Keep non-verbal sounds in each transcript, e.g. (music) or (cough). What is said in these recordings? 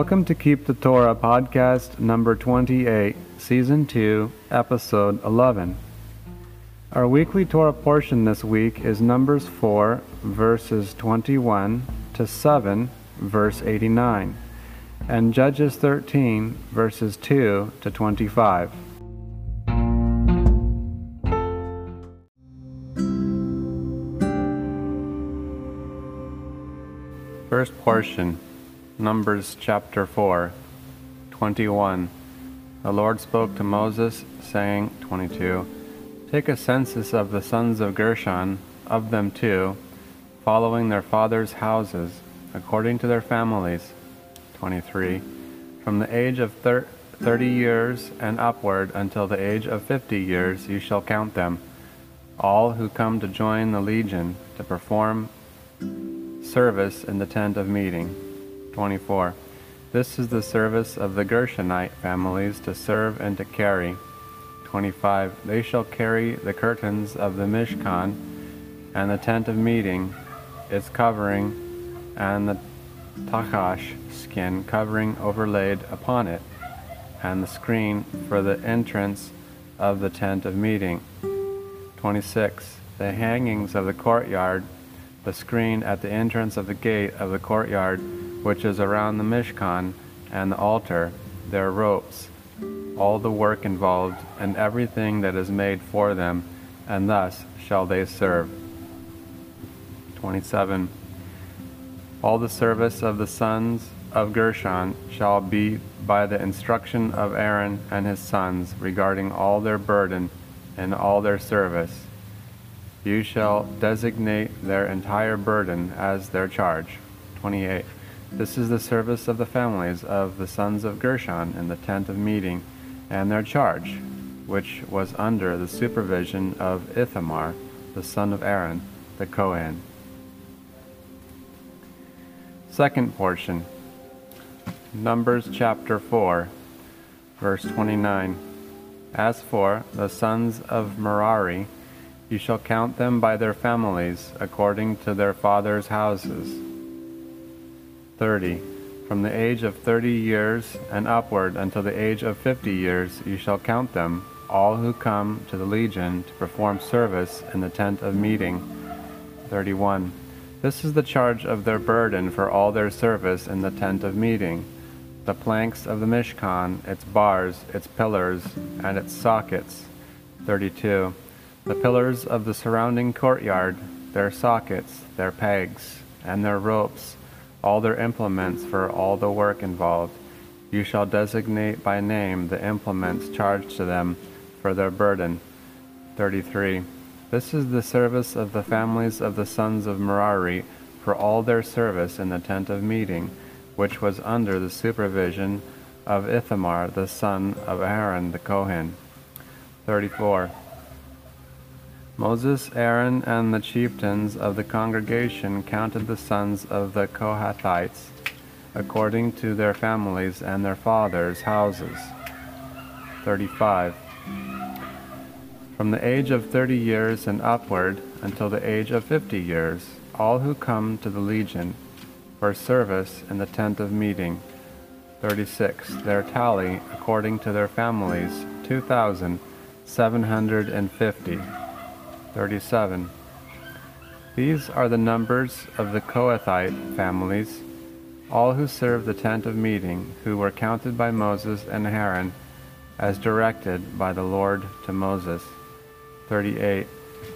Welcome to Keep the Torah podcast number 28, season 2, episode 11. Our weekly Torah portion this week is Numbers 4, verses 21 to 7, verse 89, and Judges 13, verses 2 to 25. First portion, Numbers chapter 4, 21. The Lord spoke to Moses, saying, 22. Take a census of the sons of Gershon, of them too, following their fathers' houses, according to their families. 23. From the age of thir- 30 years and upward until the age of 50 years, you shall count them, all who come to join the legion to perform service in the tent of meeting. 24. This is the service of the Gershonite families to serve and to carry. 25. They shall carry the curtains of the Mishkan and the tent of meeting, its covering, and the tachash skin covering overlaid upon it, and the screen for the entrance of the tent of meeting. 26. The hangings of the courtyard the screen at the entrance of the gate of the courtyard, which is around the Mishkan, and the altar, their ropes, all the work involved, and everything that is made for them, and thus shall they serve. 27. All the service of the sons of Gershon shall be by the instruction of Aaron and his sons regarding all their burden and all their service you shall designate their entire burden as their charge. 28. This is the service of the families of the sons of Gershon in the tent of meeting, and their charge, which was under the supervision of Ithamar, the son of Aaron, the Kohen. Second portion Numbers chapter 4, verse 29. As for the sons of Merari, you shall count them by their families, according to their fathers' houses. 30. From the age of thirty years and upward until the age of fifty years, you shall count them, all who come to the legion to perform service in the tent of meeting. 31. This is the charge of their burden for all their service in the tent of meeting the planks of the Mishkan, its bars, its pillars, and its sockets. 32 the pillars of the surrounding courtyard, their sockets, their pegs, and their ropes, all their implements for all the work involved. You shall designate by name the implements charged to them for their burden. 33. This is the service of the families of the sons of Merari for all their service in the tent of meeting, which was under the supervision of Ithamar the son of Aaron the Kohen. 34. Moses, Aaron, and the chieftains of the congregation counted the sons of the Kohathites according to their families and their fathers' houses. 35. From the age of thirty years and upward until the age of fifty years, all who come to the legion for service in the tent of meeting. 36. Their tally, according to their families, 2,750. 37. These are the numbers of the Kohathite families, all who served the tent of meeting, who were counted by Moses and Aaron, as directed by the Lord to Moses. 38.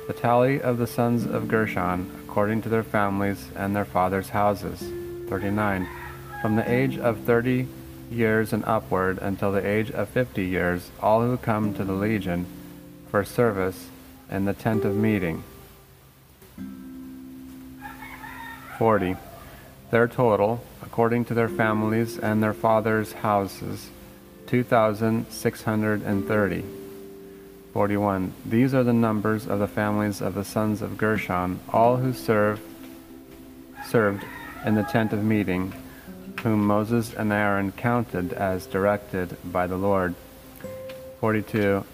The tally of the sons of Gershon, according to their families and their fathers' houses. 39. From the age of thirty years and upward until the age of fifty years, all who come to the legion for service and the tent of meeting. 40. Their total, according to their families and their fathers' houses, 2,630. 41. These are the numbers of the families of the sons of Gershon, all who served, served in the tent of meeting, whom Moses and Aaron counted as directed by the Lord. 42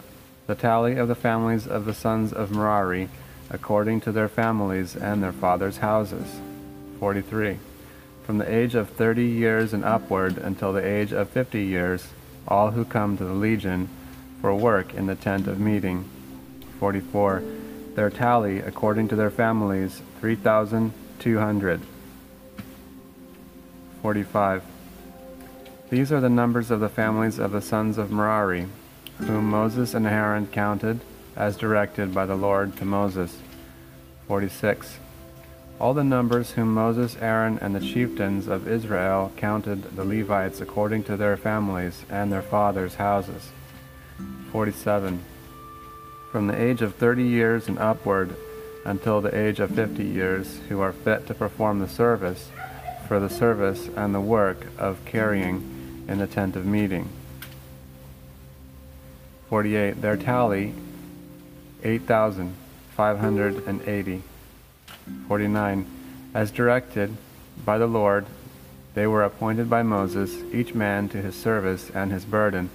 the tally of the families of the sons of Merari, according to their families and their fathers' houses. 43. from the age of thirty years and upward until the age of fifty years, all who come to the legion for work in the tent of meeting. 44. Their tally, according to their families, 3,200. 45. These are the numbers of the families of the sons of Merari, whom Moses and Aaron counted, as directed by the Lord to Moses. 46. All the numbers whom Moses, Aaron, and the chieftains of Israel counted the Levites according to their families and their fathers' houses. 47. From the age of thirty years and upward until the age of fifty years, who are fit to perform the service, for the service and the work of carrying in the tent of meeting. 48. Their tally, 8,580. 49. As directed by the Lord, they were appointed by Moses, each man to his service and his burden.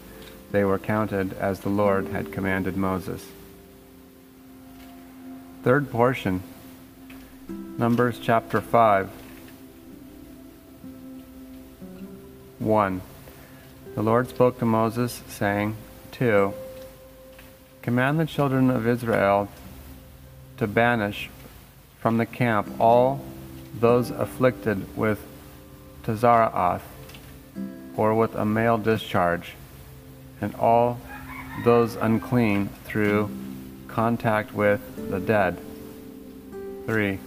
They were counted as the Lord had commanded Moses. Third portion, Numbers chapter 5. 1. The Lord spoke to Moses, saying, 2. Command the children of Israel to banish from the camp all those afflicted with Tzara'ath, or with a male discharge, and all those unclean through contact with the dead. 3.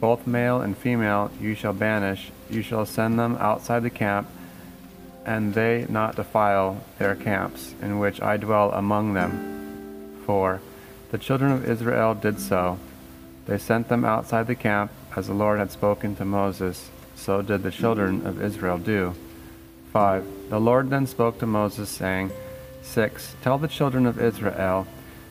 Both male and female you shall banish, you shall send them outside the camp, and they not defile their camps, in which I dwell among them. 4. The children of Israel did so. They sent them outside the camp, as the Lord had spoken to Moses. So did the children of Israel do. 5. The Lord then spoke to Moses, saying, 6. Tell the children of Israel,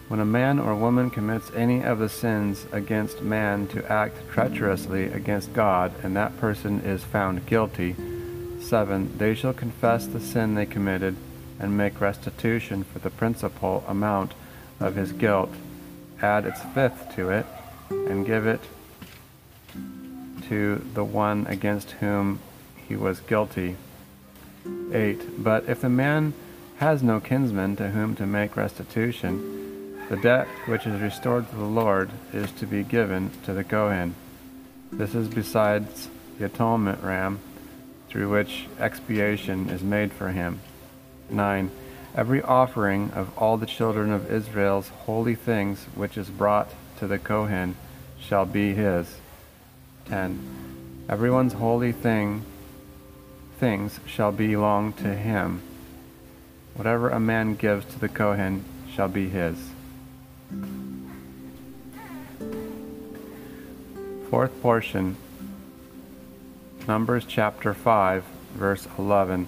when a man or woman commits any of the sins against man to act treacherously against God, and that person is found guilty, 7. They shall confess the sin they committed and make restitution for the principal amount of his guilt. Add its fifth to it and give it to the one against whom he was guilty. 8. But if the man has no kinsman to whom to make restitution, the debt which is restored to the Lord is to be given to the Kohen. This is besides the atonement ram, through which expiation is made for him. 9. Every offering of all the children of Israel's holy things which is brought to the Kohen shall be his. 10. Everyone's holy thing things shall belong to him. Whatever a man gives to the Kohen shall be his. Fourth portion, Numbers chapter 5, verse 11.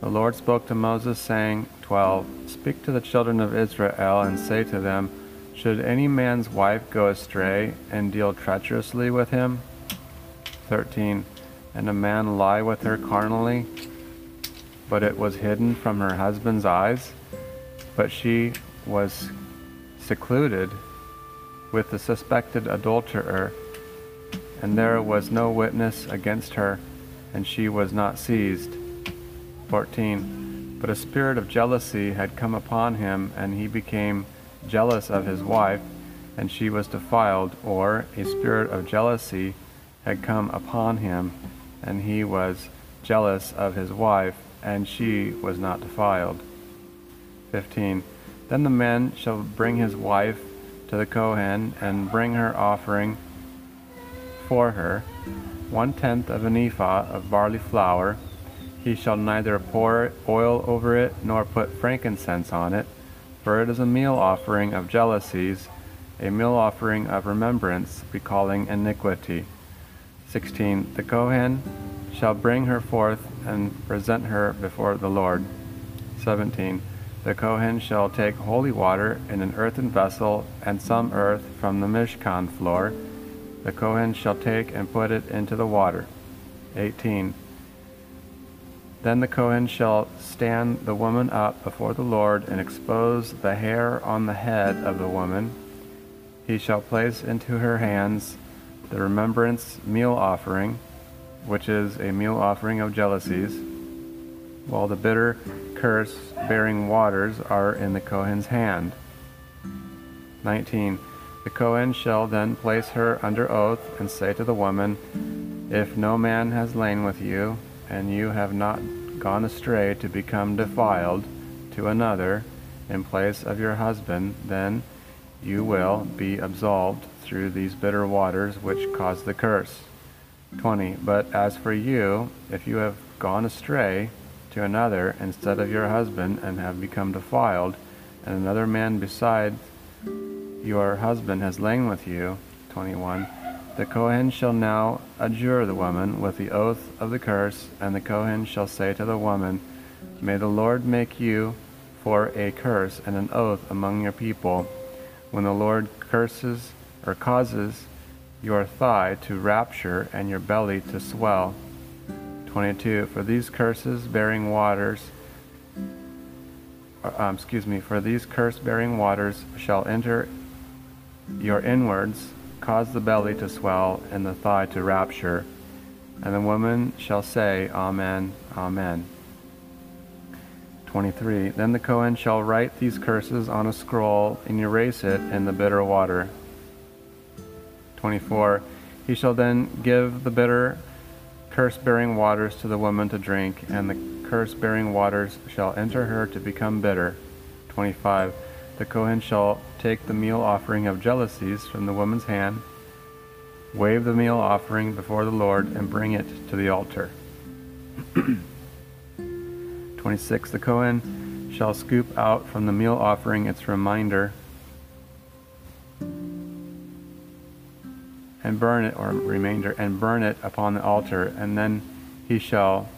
The Lord spoke to Moses, saying, 12. Speak to the children of Israel and say to them, should any man's wife go astray and deal treacherously with him? 13. And a man lie with her carnally, but it was hidden from her husband's eyes, but she was secluded with the suspected adulterer, and there was no witness against her, and she was not seized. 14. But a spirit of jealousy had come upon him, and he became jealous of his wife, and she was defiled, or a spirit of jealousy had come upon him, and he was jealous of his wife, and she was not defiled. 15. Then the man shall bring his wife to the Kohen, and bring her offering for her, one tenth of an ephah of barley flour. He shall neither pour oil over it, nor put frankincense on it for it is a meal offering of jealousies, a meal offering of remembrance, recalling iniquity. 16. The Kohen shall bring her forth and present her before the Lord. 17. The Kohen shall take holy water in an earthen vessel and some earth from the Mishkan floor. The Kohen shall take and put it into the water. 18. Then the Kohen shall stand the woman up before the Lord and expose the hair on the head of the woman. He shall place into her hands the remembrance meal offering, which is a meal offering of jealousies, while the bitter curse bearing waters are in the Kohen's hand. 19. The Kohen shall then place her under oath and say to the woman, If no man has lain with you, and you have not gone astray to become defiled to another in place of your husband, then you will be absolved through these bitter waters which cause the curse. 20. But as for you, if you have gone astray to another instead of your husband and have become defiled, and another man besides your husband has lain with you, 21. The Kohen shall now adjure the woman with the oath of the curse, and the Kohen shall say to the woman, May the Lord make you for a curse and an oath among your people, when the Lord curses or causes your thigh to rapture and your belly to swell. 22. For these curses bearing waters, uh, um, excuse me, for these curse bearing waters shall enter your inwards, cause the belly to swell and the thigh to rapture. And the woman shall say, Amen, Amen. 23. Then the Kohen shall write these curses on a scroll and erase it in the bitter water. 24. He shall then give the bitter curse bearing waters to the woman to drink, and the curse bearing waters shall enter her to become bitter. 25. The Kohen shall take the meal offering of jealousies from the woman's hand, wave the meal offering before the Lord, and bring it to the altar. (clears throat) 26. The Kohen shall scoop out from the meal offering its reminder and burn it, or remainder, and burn it upon the altar, and then he shall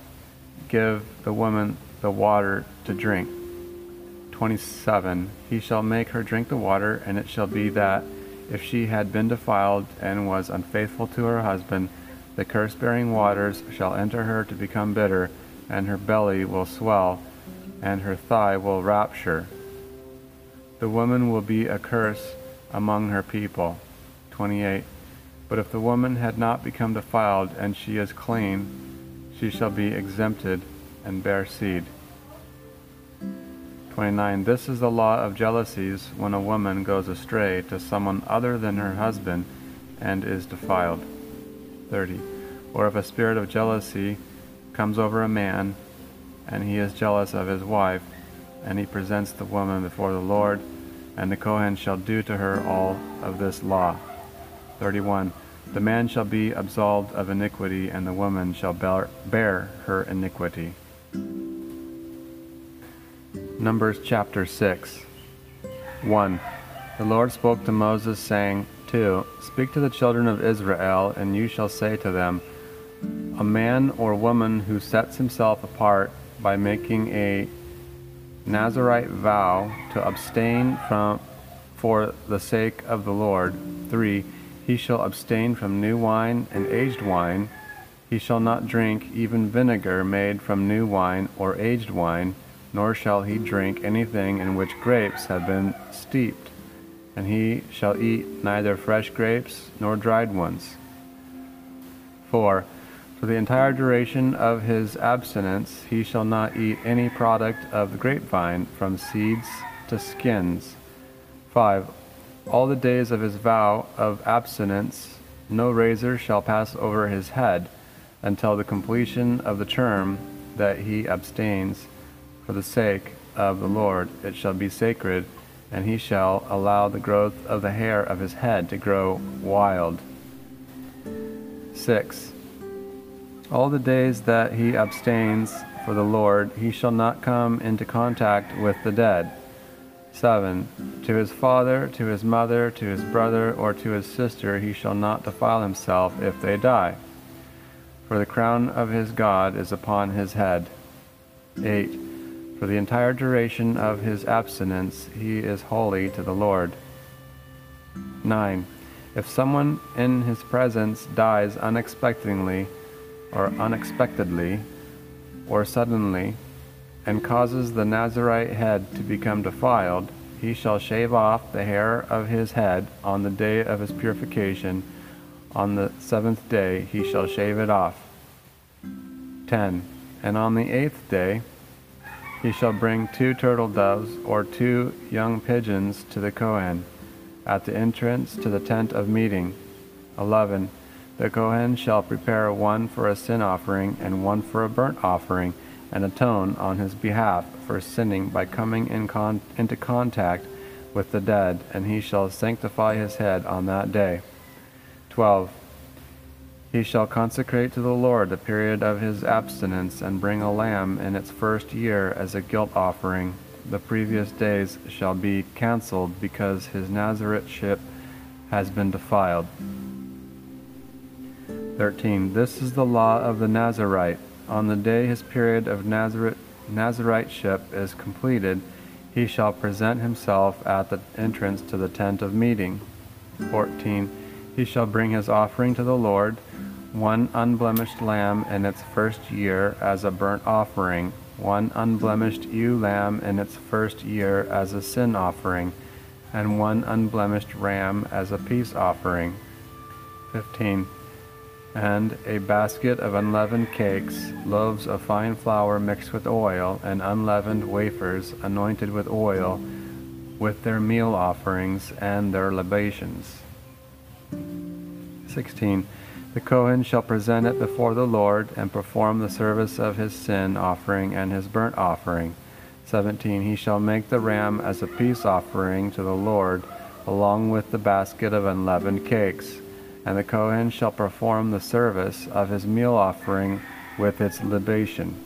give the woman the water to drink. 27 He shall make her drink the water, and it shall be that, if she had been defiled and was unfaithful to her husband, the curse bearing waters shall enter her to become bitter, and her belly will swell, and her thigh will rapture. The woman will be a curse among her people. 28 But if the woman had not become defiled, and she is clean, she shall be exempted and bear seed. 29. This is the law of jealousies when a woman goes astray to someone other than her husband and is defiled. 30. Or if a spirit of jealousy comes over a man, and he is jealous of his wife, and he presents the woman before the Lord, and the Kohen shall do to her all of this law. 31. The man shall be absolved of iniquity, and the woman shall bear, bear her iniquity. Numbers chapter 6. 1. The Lord spoke to Moses, saying, 2. Speak to the children of Israel, and you shall say to them, A man or woman who sets himself apart by making a Nazarite vow to abstain from for the sake of the Lord. 3. He shall abstain from new wine and aged wine. He shall not drink even vinegar made from new wine or aged wine nor shall he drink anything in which grapes have been steeped, and he shall eat neither fresh grapes nor dried ones. 4. For the entire duration of his abstinence he shall not eat any product of the grapevine, from seeds to skins. 5. All the days of his vow of abstinence no razor shall pass over his head until the completion of the term that he abstains for the sake of the Lord it shall be sacred, and he shall allow the growth of the hair of his head to grow wild. 6. All the days that he abstains for the Lord, he shall not come into contact with the dead. 7. To his father, to his mother, to his brother, or to his sister he shall not defile himself if they die. For the crown of his God is upon his head. 8. For the entire duration of his abstinence, he is holy to the Lord. 9. If someone in his presence dies unexpectedly, or unexpectedly, or suddenly, and causes the Nazarite head to become defiled, he shall shave off the hair of his head on the day of his purification. On the seventh day he shall shave it off. 10. And on the eighth day he shall bring two turtle doves or two young pigeons to the Kohen at the entrance to the tent of meeting. 11. The Kohen shall prepare one for a sin offering and one for a burnt offering, and atone on his behalf for sinning by coming in con- into contact with the dead, and he shall sanctify his head on that day. 12. He shall consecrate to the Lord the period of his abstinence, and bring a lamb in its first year as a guilt offering. The previous days shall be cancelled because his Nazariteship has been defiled. 13. This is the law of the Nazarite. On the day his period of Nazarite, Nazariteship is completed, he shall present himself at the entrance to the tent of meeting. 14. He shall bring his offering to the Lord one unblemished lamb in its first year as a burnt offering, one unblemished ewe lamb in its first year as a sin offering, and one unblemished ram as a peace offering. 15. And a basket of unleavened cakes, loaves of fine flour mixed with oil, and unleavened wafers anointed with oil, with their meal offerings and their libations. 16 the Kohen shall present it before the Lord and perform the service of his sin offering and his burnt offering. 17. He shall make the ram as a peace offering to the Lord, along with the basket of unleavened cakes. And the Kohen shall perform the service of his meal offering with its libation.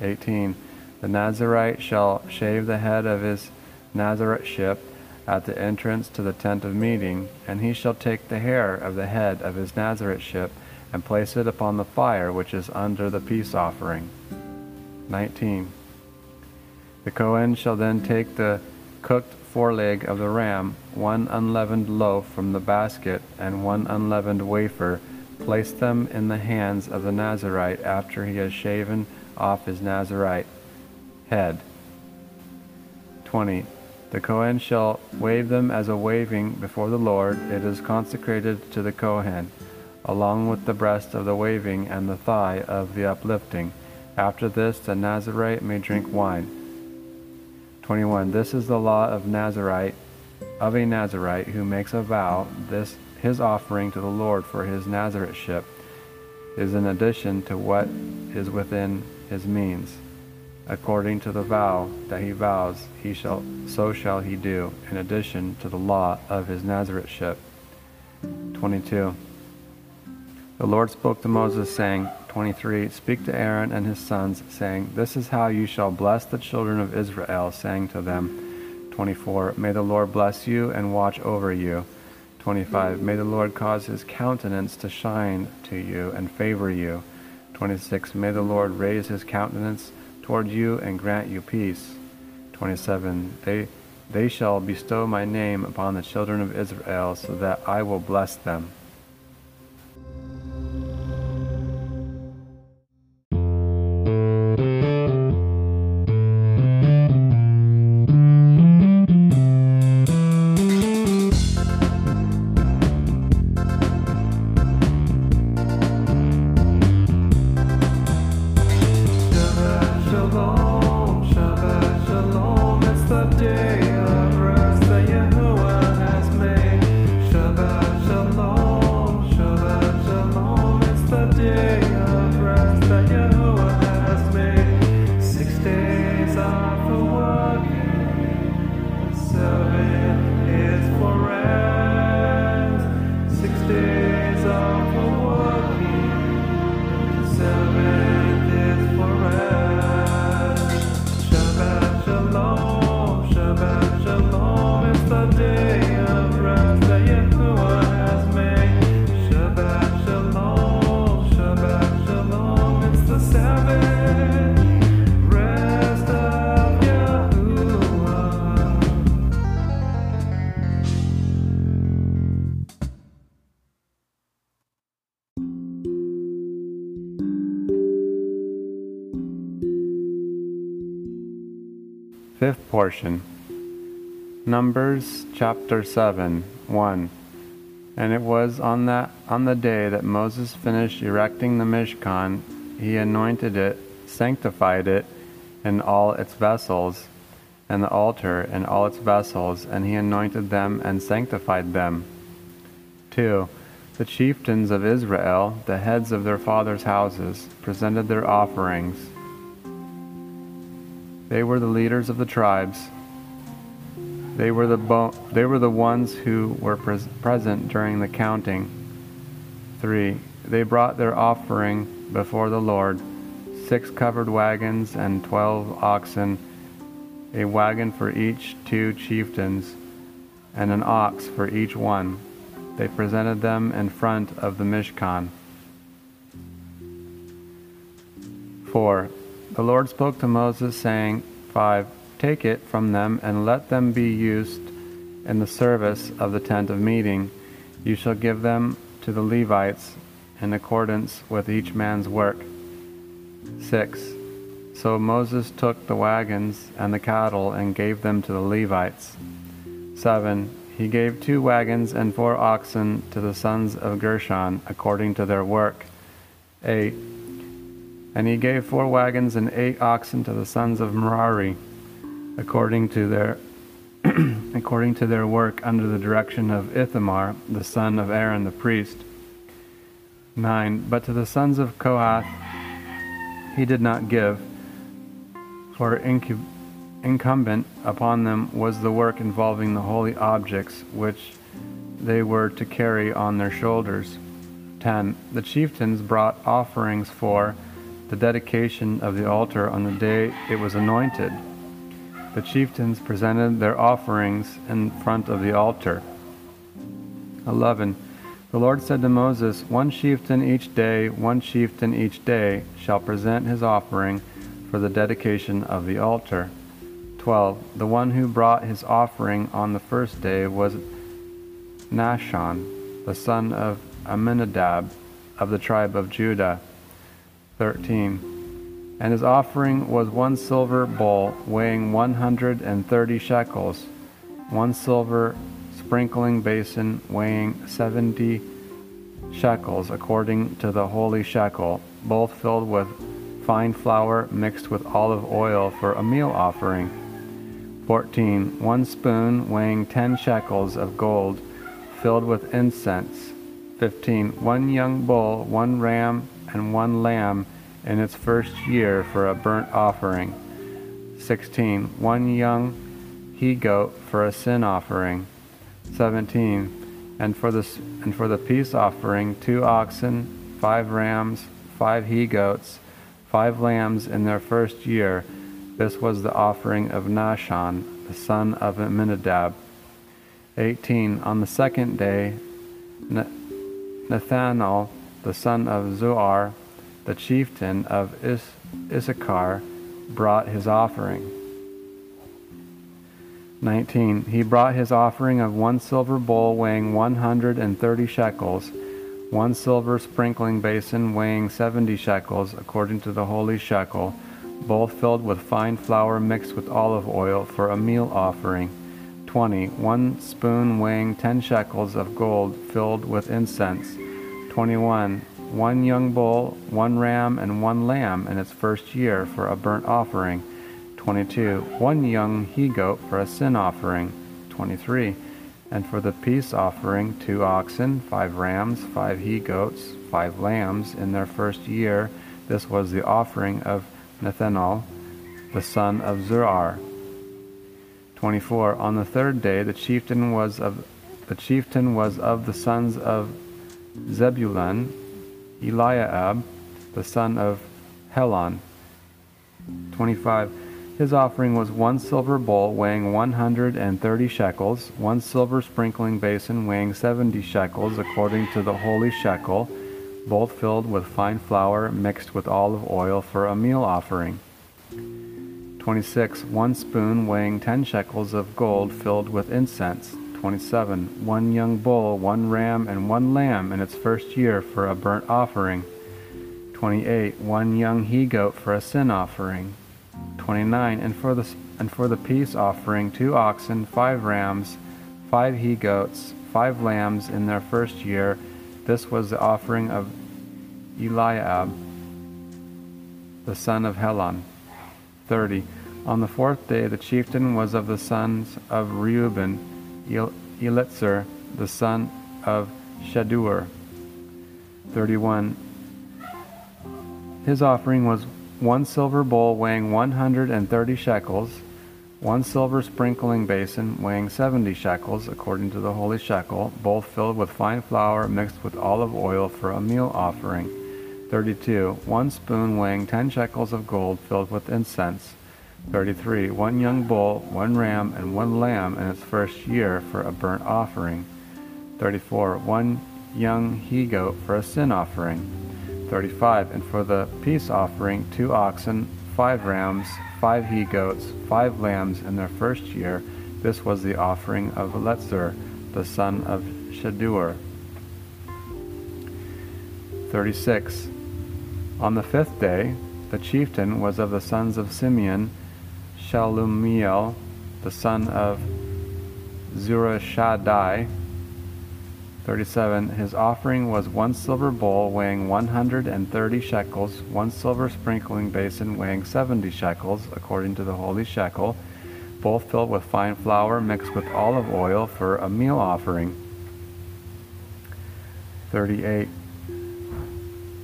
18. The Nazarite shall shave the head of his Nazariteship at the entrance to the tent of meeting, and he shall take the hair of the head of his Nazariteship and place it upon the fire which is under the peace offering. 19. The Kohen shall then take the cooked foreleg of the ram, one unleavened loaf from the basket, and one unleavened wafer, place them in the hands of the Nazarite after he has shaven off his Nazarite head. 20. The Kohen shall wave them as a waving before the Lord. It is consecrated to the Kohen, along with the breast of the waving and the thigh of the uplifting. After this, the Nazarite may drink wine. 21. This is the law of Nazarite, of a Nazarite who makes a vow. This his offering to the Lord for his Nazariteship is in addition to what is within his means according to the vow that he vows, he shall so shall he do, in addition to the law of his Nazariteship. 22. The Lord spoke to Moses, saying, 23. Speak to Aaron and his sons, saying, This is how you shall bless the children of Israel, saying to them, 24. May the Lord bless you and watch over you. 25. May the Lord cause his countenance to shine to you and favor you. 26. May the Lord raise his countenance toward you and grant you peace. 27. They, they shall bestow my name upon the children of Israel, so that I will bless them. Fifth portion. Numbers chapter 7, 1. And it was on that on the day that Moses finished erecting the Mishkan he anointed it, sanctified it and all its vessels, and the altar and all its vessels, and he anointed them and sanctified them. 2. The chieftains of Israel, the heads of their fathers' houses, presented their offerings. They were the leaders of the tribes. They were the, bo- they were the ones who were pres- present during the counting. 3. They brought their offering before the Lord six covered wagons and twelve oxen, a wagon for each two chieftains, and an ox for each one. They presented them in front of the Mishkan. 4. The Lord spoke to Moses, saying, 5. Take it from them and let them be used in the service of the tent of meeting. You shall give them to the Levites in accordance with each man's work. 6. So Moses took the wagons and the cattle and gave them to the Levites. 7. He gave two wagons and four oxen to the sons of Gershon according to their work. 8. And he gave four wagons and eight oxen to the sons of Merari according to their (clears throat) according to their work under the direction of Ithamar, the son of Aaron the priest. 9. But to the sons of Kohath he did not give, for incumbent upon them was the work involving the holy objects which they were to carry on their shoulders. 10. The chieftains brought offerings for the dedication of the altar on the day it was anointed. The chieftains presented their offerings in front of the altar. 11. The Lord said to Moses, One chieftain each day, one chieftain each day shall present his offering for the dedication of the altar. 12. The one who brought his offering on the first day was Nahshon, the son of Amminadab of the tribe of Judah. 13. And his offering was one silver bowl weighing 130 shekels, one silver sprinkling basin weighing 70 shekels according to the holy shekel, both filled with fine flour mixed with olive oil for a meal offering. 14. One spoon weighing 10 shekels of gold filled with incense. 15. One young bull, one ram, and one lamb in its first year for a burnt offering. 16. One young he goat for a sin offering. 17. And for the, and for the peace offering, two oxen, five rams, five he goats, five lambs in their first year. This was the offering of Nahshon, the son of Amminadab. 18. On the second day, Nathanael, the son of Zuar, the chieftain of Is- Issachar, brought his offering. 19. He brought his offering of one silver bowl weighing 130 shekels, one silver sprinkling basin weighing 70 shekels, according to the holy shekel, both filled with fine flour mixed with olive oil for a meal offering. 20. One spoon weighing 10 shekels of gold filled with incense. 21. One young bull, one ram, and one lamb in its first year for a burnt offering. 22. One young he goat for a sin offering. 23. And for the peace offering, two oxen, five rams, five he goats, five lambs in their first year. This was the offering of Nathanael, the son of Zuar. 24. On the third day, the chieftain was of the chieftain was of the sons of Zebulun, Eliab, the son of Helon. 25. His offering was one silver bowl weighing 130 shekels, one silver sprinkling basin weighing 70 shekels according to the holy shekel, both filled with fine flour mixed with olive oil for a meal offering. 26. One spoon weighing 10 shekels of gold filled with incense. 27. One young bull, one ram, and one lamb in its first year for a burnt offering. 28. One young he goat for a sin offering. 29 and for the and for the peace offering two oxen five rams five he goats five lambs in their first year this was the offering of Eliab the son of Helon. 30. On the fourth day, the chieftain was of the sons of Reuben, Elitzer, the son of Shedeur. 31. His offering was one silver bowl weighing 130 shekels, one silver sprinkling basin weighing 70 shekels, according to the holy shekel, both filled with fine flour mixed with olive oil for a meal offering. 32. One spoon weighing 10 shekels of gold filled with incense. 33. One young bull, one ram, and one lamb in its first year for a burnt offering. 34. One young he goat for a sin offering. 35. And for the peace offering, two oxen, five rams, five he goats, five lambs in their first year. This was the offering of Letzer, the son of Shadur. 36. On the fifth day, the chieftain was of the sons of Simeon, Shalumiel, the son of Zurishaddai. 37. His offering was one silver bowl weighing 130 shekels, one silver sprinkling basin weighing 70 shekels, according to the holy shekel, both filled with fine flour mixed with olive oil for a meal offering. 38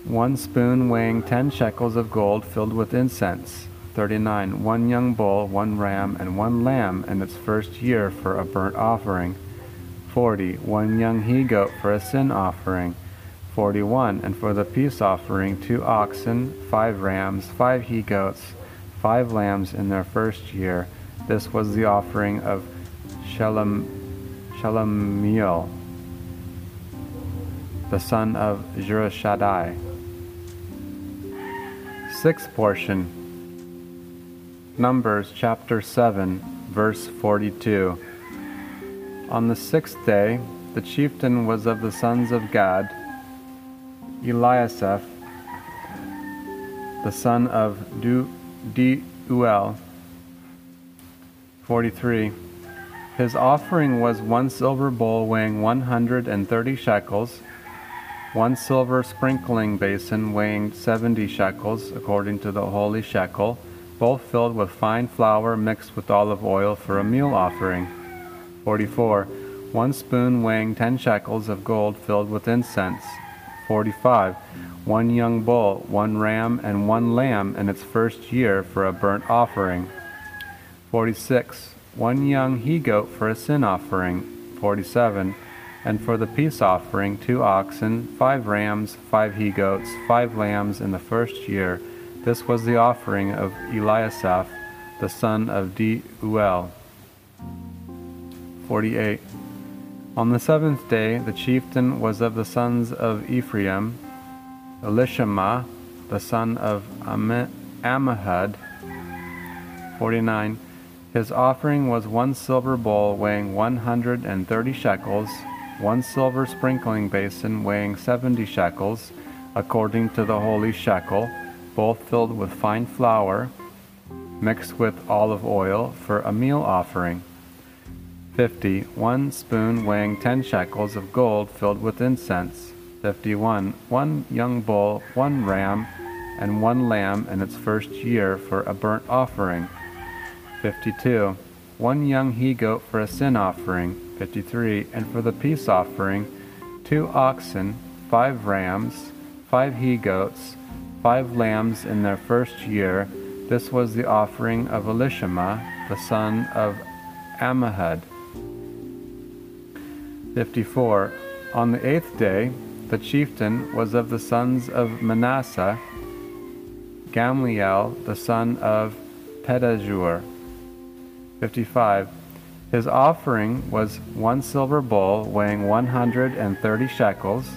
one spoon weighing ten shekels of gold filled with incense. 39. One young bull, one ram, and one lamb in its first year for a burnt offering. 40. One young he goat for a sin offering. 41. And for the peace offering, two oxen, five rams, five he goats, five lambs in their first year. This was the offering of Shalom, Shalamiel, the son of Zurishaddai sixth portion, Numbers chapter 7, verse 42. On the sixth day, the chieftain was of the sons of Gad, Eliasaph, the son of Deuel. 43. His offering was one silver bowl weighing 130 shekels, one silver sprinkling basin weighing 70 shekels, according to the holy shekel, both filled with fine flour mixed with olive oil for a meal offering. 44. One spoon weighing 10 shekels of gold filled with incense. 45. One young bull, one ram, and one lamb in its first year for a burnt offering. 46. One young he goat for a sin offering. 47 and for the peace offering two oxen, five rams, five he goats, five lambs in the first year. This was the offering of Eliasaph, the son of Deuel. 48. On the seventh day, the chieftain was of the sons of Ephraim, Elishama, the son of Ammihud. 49. His offering was one silver bowl weighing 130 shekels, one silver sprinkling basin weighing seventy shekels, according to the holy shekel, both filled with fine flour, mixed with olive oil, for a meal offering. 50. One spoon weighing ten shekels of gold filled with incense. 51. One young bull, one ram, and one lamb in its first year for a burnt offering. 52. One young he goat for a sin offering 53, and for the peace offering, two oxen, five rams, five he goats, five lambs in their first year. This was the offering of Elishama, the son of Ammihud. 54. On the eighth day, the chieftain was of the sons of Manasseh, Gamliel, the son of Pedahzur. 55. His offering was one silver bowl weighing 130 shekels,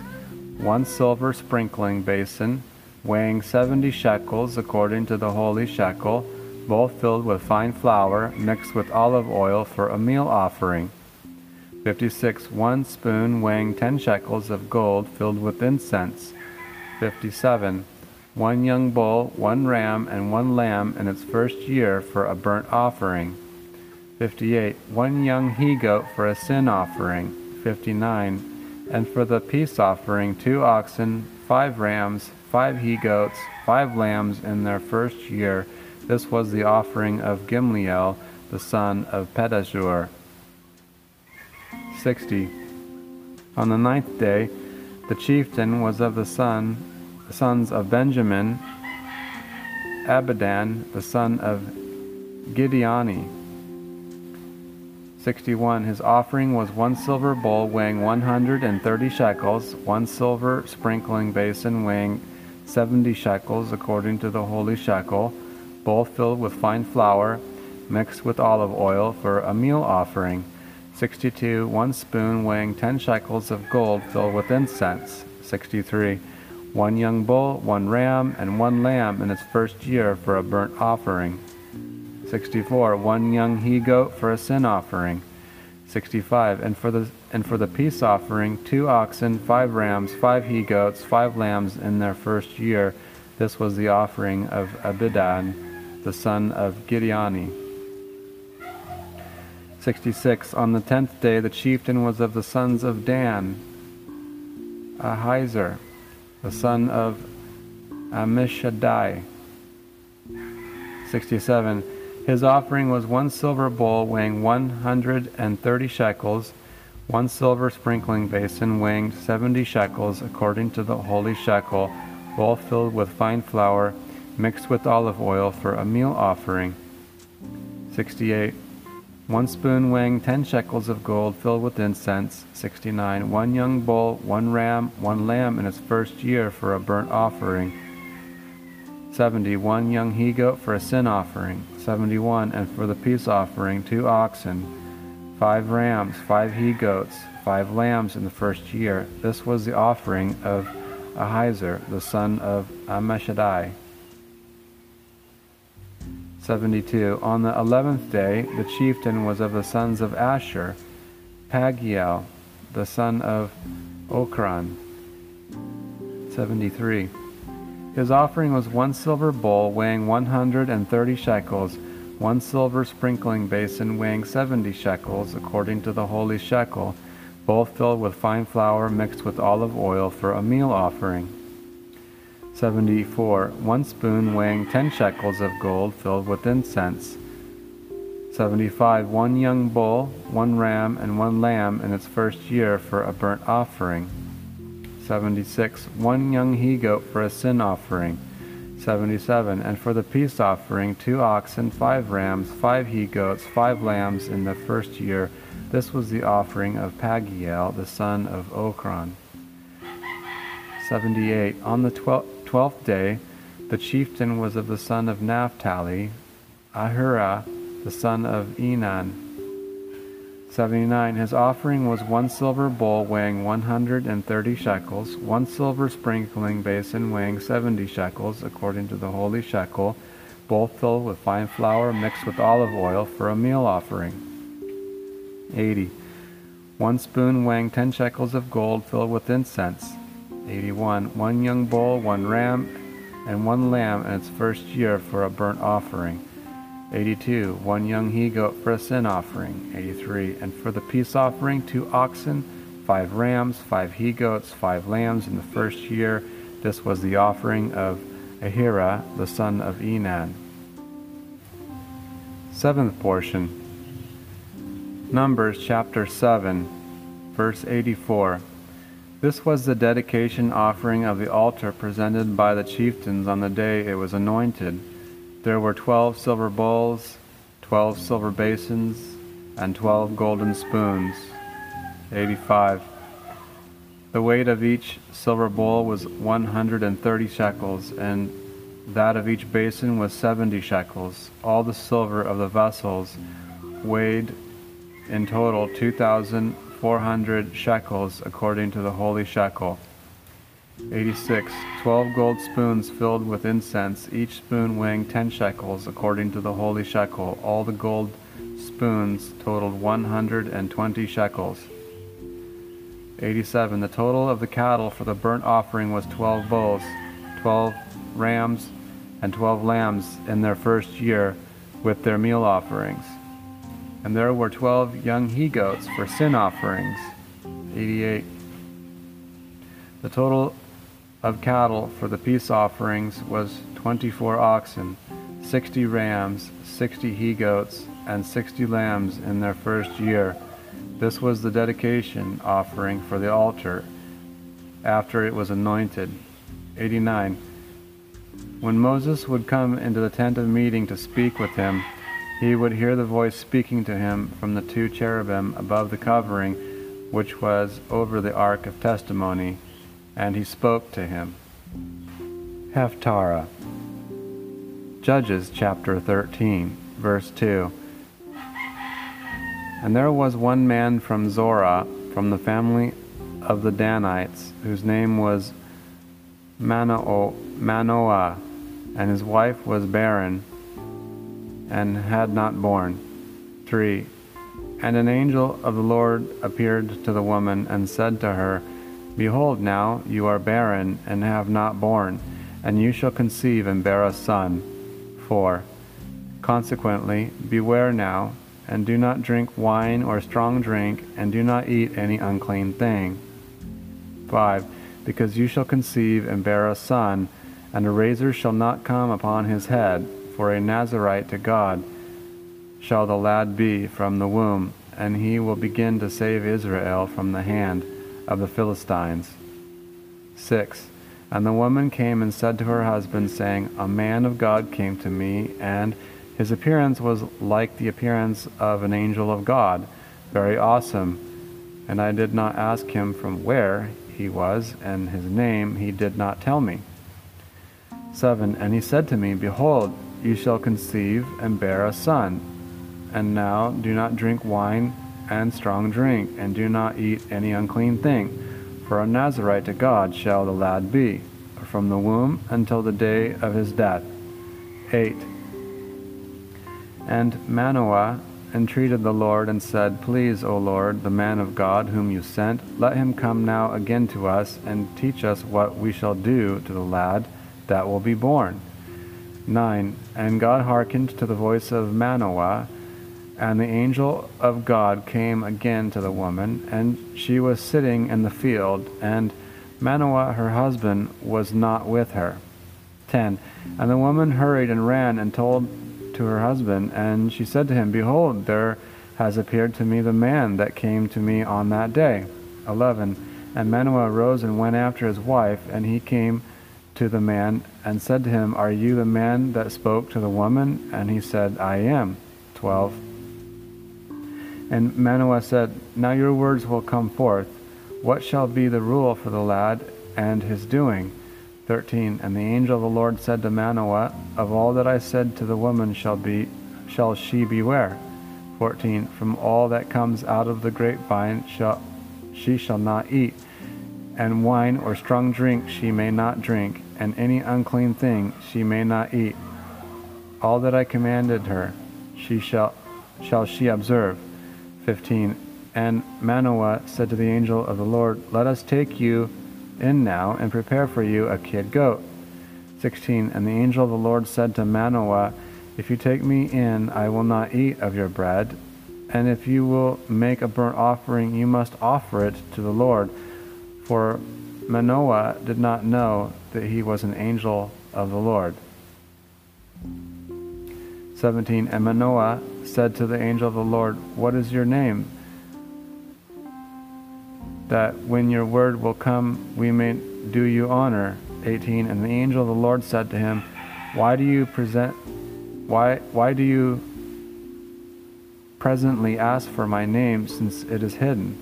one silver sprinkling basin weighing 70 shekels according to the holy shekel, both filled with fine flour mixed with olive oil for a meal offering. 56. One spoon weighing 10 shekels of gold filled with incense. 57. One young bull, one ram, and one lamb in its first year for a burnt offering. 58. One young he goat for a sin offering. 59. And for the peace offering, two oxen, five rams, five he goats, five lambs in their first year. This was the offering of Gamliel, the son of Pedahzur. 60. On the ninth day, the chieftain was of the son, the sons of Benjamin, Abidan, the son of Gideoni. 61. His offering was one silver bowl weighing 130 shekels, one silver sprinkling basin weighing 70 shekels according to the holy shekel, both filled with fine flour mixed with olive oil for a meal offering. 62. One spoon weighing 10 shekels of gold filled with incense. 63. One young bull, one ram, and one lamb in its first year for a burnt offering. 64. One young he goat for a sin offering. 65. And for the and for the peace offering, two oxen, five rams, five he goats, five lambs in their first year. This was the offering of Abidan, the son of Gideoni. 66. On the tenth day, the chieftain was of the sons of Dan, Ahiezer, the son of Ammishaddai. 67. His offering was one silver bowl weighing 130 shekels, one silver sprinkling basin weighing 70 shekels according to the holy shekel, both filled with fine flour mixed with olive oil for a meal offering. 68. One spoon weighing 10 shekels of gold filled with incense. 69. One young bull, one ram, one lamb in its first year for a burnt offering. 70. One young he goat for a sin offering. 71. And for the peace offering, two oxen, five rams, five he goats, five lambs in the first year. This was the offering of Ahiezer, the son of Ammishaddai. 72. On the eleventh day, the chieftain was of the sons of Asher, Pagiel, the son of Ochran. 73. His offering was one silver bowl weighing 130 shekels, one silver sprinkling basin weighing 70 shekels, according to the holy shekel, both filled with fine flour mixed with olive oil for a meal offering. 74. One spoon weighing 10 shekels of gold filled with incense. 75. One young bull, one ram, and one lamb in its first year for a burnt offering. 76. One young he goat for a sin offering. 77. And for the peace offering, two oxen, five rams, five he goats, five lambs in the first year. This was the offering of Pagiel, the son of Ochran. 78. On the twelfth day, the chieftain was of the son of Naphtali, Ahira, the son of Enan. 79. His offering was one silver bowl weighing 130 shekels, one silver sprinkling basin weighing 70 shekels, according to the holy shekel, both filled with fine flour mixed with olive oil for a meal offering. 80. One spoon weighing 10 shekels of gold filled with incense. 81. One young bull, one ram, and one lamb in its first year for a burnt offering. 82. One young he goat for a sin offering. 83. And for the peace offering, two oxen, five rams, five he goats, five lambs in the first year. This was the offering of Ahira, the son of Enan. Seventh portion. Numbers chapter 7, verse 84. This was the dedication offering of the altar presented by the chieftains on the day it was anointed. There were twelve silver bowls, twelve silver basins, and twelve golden spoons. 85. The weight of each silver bowl was 130 shekels, and that of each basin was 70 shekels. All the silver of the vessels weighed in total 2,400 shekels according to the holy shekel. 86. Twelve gold spoons filled with incense, each spoon weighing ten shekels, according to the holy shekel. All the gold spoons totaled 120 shekels. 87. The total of the cattle for the burnt offering was 12 bulls, 12 rams, and 12 lambs in their first year with their meal offerings. And there were 12 young he goats for sin offerings. 88. The total of cattle for the peace offerings was twenty four oxen, sixty rams, sixty he goats, and sixty lambs in their first year. This was the dedication offering for the altar after it was anointed. 89. When Moses would come into the tent of meeting to speak with him, he would hear the voice speaking to him from the two cherubim above the covering which was over the ark of testimony, and he spoke to him. Haftarah. Judges chapter 13, verse 2. And there was one man from Zorah, from the family of the Danites, whose name was Manoah, and his wife was barren and had not born. 3. And an angel of the Lord appeared to the woman and said to her, Behold, now you are barren and have not borne, and you shall conceive and bear a son. 4. Consequently, beware now, and do not drink wine or strong drink, and do not eat any unclean thing. 5. Because you shall conceive and bear a son, and a razor shall not come upon his head, for a Nazarite to God shall the lad be from the womb, and he will begin to save Israel from the hand of the Philistines. 6. And the woman came and said to her husband, saying, A man of God came to me, and his appearance was like the appearance of an angel of God, very awesome. And I did not ask him from where he was, and his name he did not tell me. 7. And he said to me, Behold, you shall conceive and bear a son. And now do not drink wine and strong drink, and do not eat any unclean thing, for a Nazarite to God shall the lad be, from the womb until the day of his death. 8. And Manoah entreated the Lord and said, Please, O Lord, the man of God whom you sent, let him come now again to us and teach us what we shall do to the lad that will be born. 9. And God hearkened to the voice of Manoah, and the angel of God came again to the woman, and she was sitting in the field, and Manoah her husband was not with her. 10. And the woman hurried and ran and told to her husband, and she said to him, Behold, there has appeared to me the man that came to me on that day. 11. And Manoah arose and went after his wife, and he came to the man and said to him, Are you the man that spoke to the woman? And he said, I am. 12. And Manoah said, Now your words will come forth. What shall be the rule for the lad and his doing? 13 And the angel of the Lord said to Manoah, Of all that I said to the woman shall be shall she beware. 14 From all that comes out of the grapevine shall she shall not eat, and wine or strong drink she may not drink, and any unclean thing she may not eat. All that I commanded her she shall shall she observe. 15 And Manoah said to the angel of the Lord, Let us take you in now and prepare for you a kid goat. 16 And the angel of the Lord said to Manoah, If you take me in, I will not eat of your bread, and if you will make a burnt offering, you must offer it to the Lord. For Manoah did not know that he was an angel of the Lord. 17 And Manoah said to the angel of the Lord, What is your name? that when your word will come, we may do you honor. 18. And the angel of the Lord said to him, Why do you present, why, why do you presently ask for my name since it is hidden?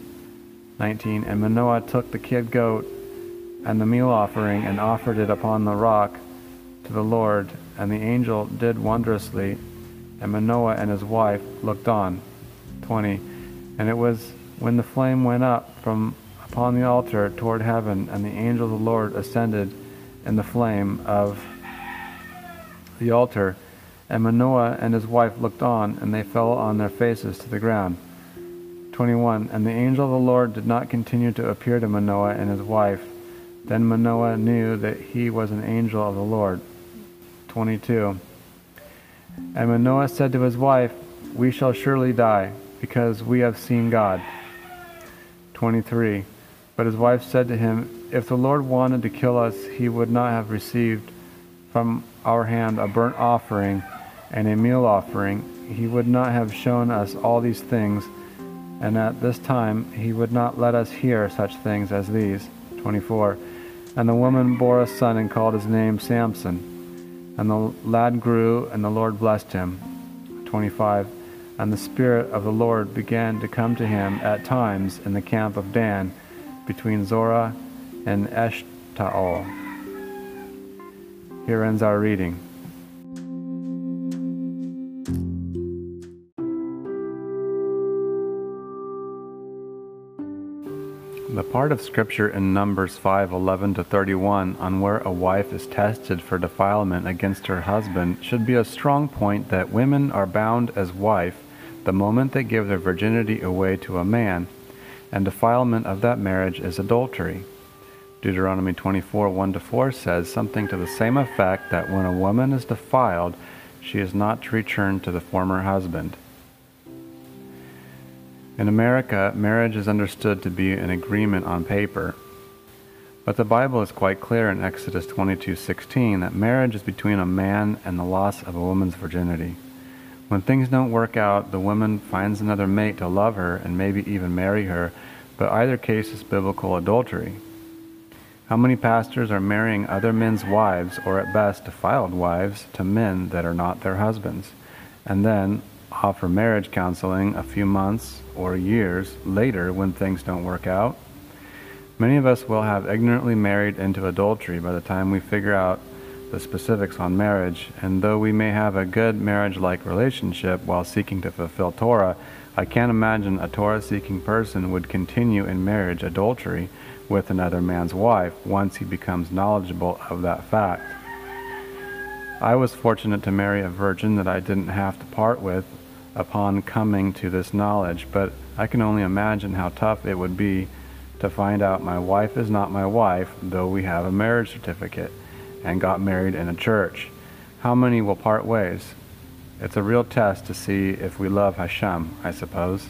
19. And Manoah took the kid goat and the meal offering and offered it upon the rock to the Lord, and the angel did wondrously, and Manoah and his wife looked on. 20. And it was when the flame went up from upon the altar toward heaven, and the angel of the Lord ascended in the flame of the altar, and Manoah and his wife looked on, and they fell on their faces to the ground. 21. And the angel of the Lord did not continue to appear to Manoah and his wife. Then Manoah knew that he was an angel of the Lord. 22. And Manoah said to his wife, We shall surely die, because we have seen God. 23. But his wife said to him, If the Lord wanted to kill us, he would not have received from our hand a burnt offering and a meal offering. He would not have shown us all these things, and at this time he would not let us hear such things as these. 24. And the woman bore a son and called his name Samson. And the lad grew, and the Lord blessed him. 25. And the Spirit of the Lord began to come to him at times in the camp of Dan, between Zorah and Eshtaol. Here ends our reading. The part of Scripture in Numbers 5 11 to 31 on where a wife is tested for defilement against her husband should be a strong point that women are bound as wife the moment they give their virginity away to a man, and defilement of that marriage is adultery. Deuteronomy 24 1 4 says something to the same effect that when a woman is defiled, she is not to return to the former husband. In America, marriage is understood to be an agreement on paper. But the Bible is quite clear in Exodus 22:16 that marriage is between a man and the loss of a woman's virginity. When things don't work out, the woman finds another mate to love her and maybe even marry her, but either case is biblical adultery. How many pastors are marrying other men's wives, or at best defiled wives, to men that are not their husbands, and then offer marriage counseling a few months or years later when things don't work out. Many of us will have ignorantly married into adultery by the time we figure out the specifics on marriage, and though we may have a good marriage like relationship while seeking to fulfill Torah, I can't imagine a Torah seeking person would continue in marriage adultery with another man's wife once he becomes knowledgeable of that fact. I was fortunate to marry a virgin that I didn't have to part with upon coming to this knowledge, but I can only imagine how tough it would be to find out my wife is not my wife, though we have a marriage certificate and got married in a church. How many will part ways? It's a real test to see if we love Hashem, I suppose.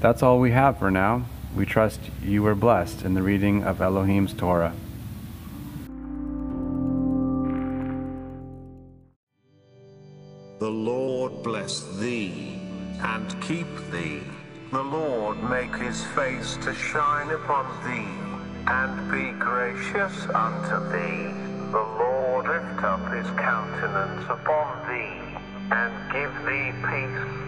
That's all we have for now. We trust you were blessed in the reading of Elohim's Torah. The Lord bless thee and keep thee. The Lord make his face to shine upon thee and be gracious unto thee. The Lord lift up his countenance upon thee and give thee peace.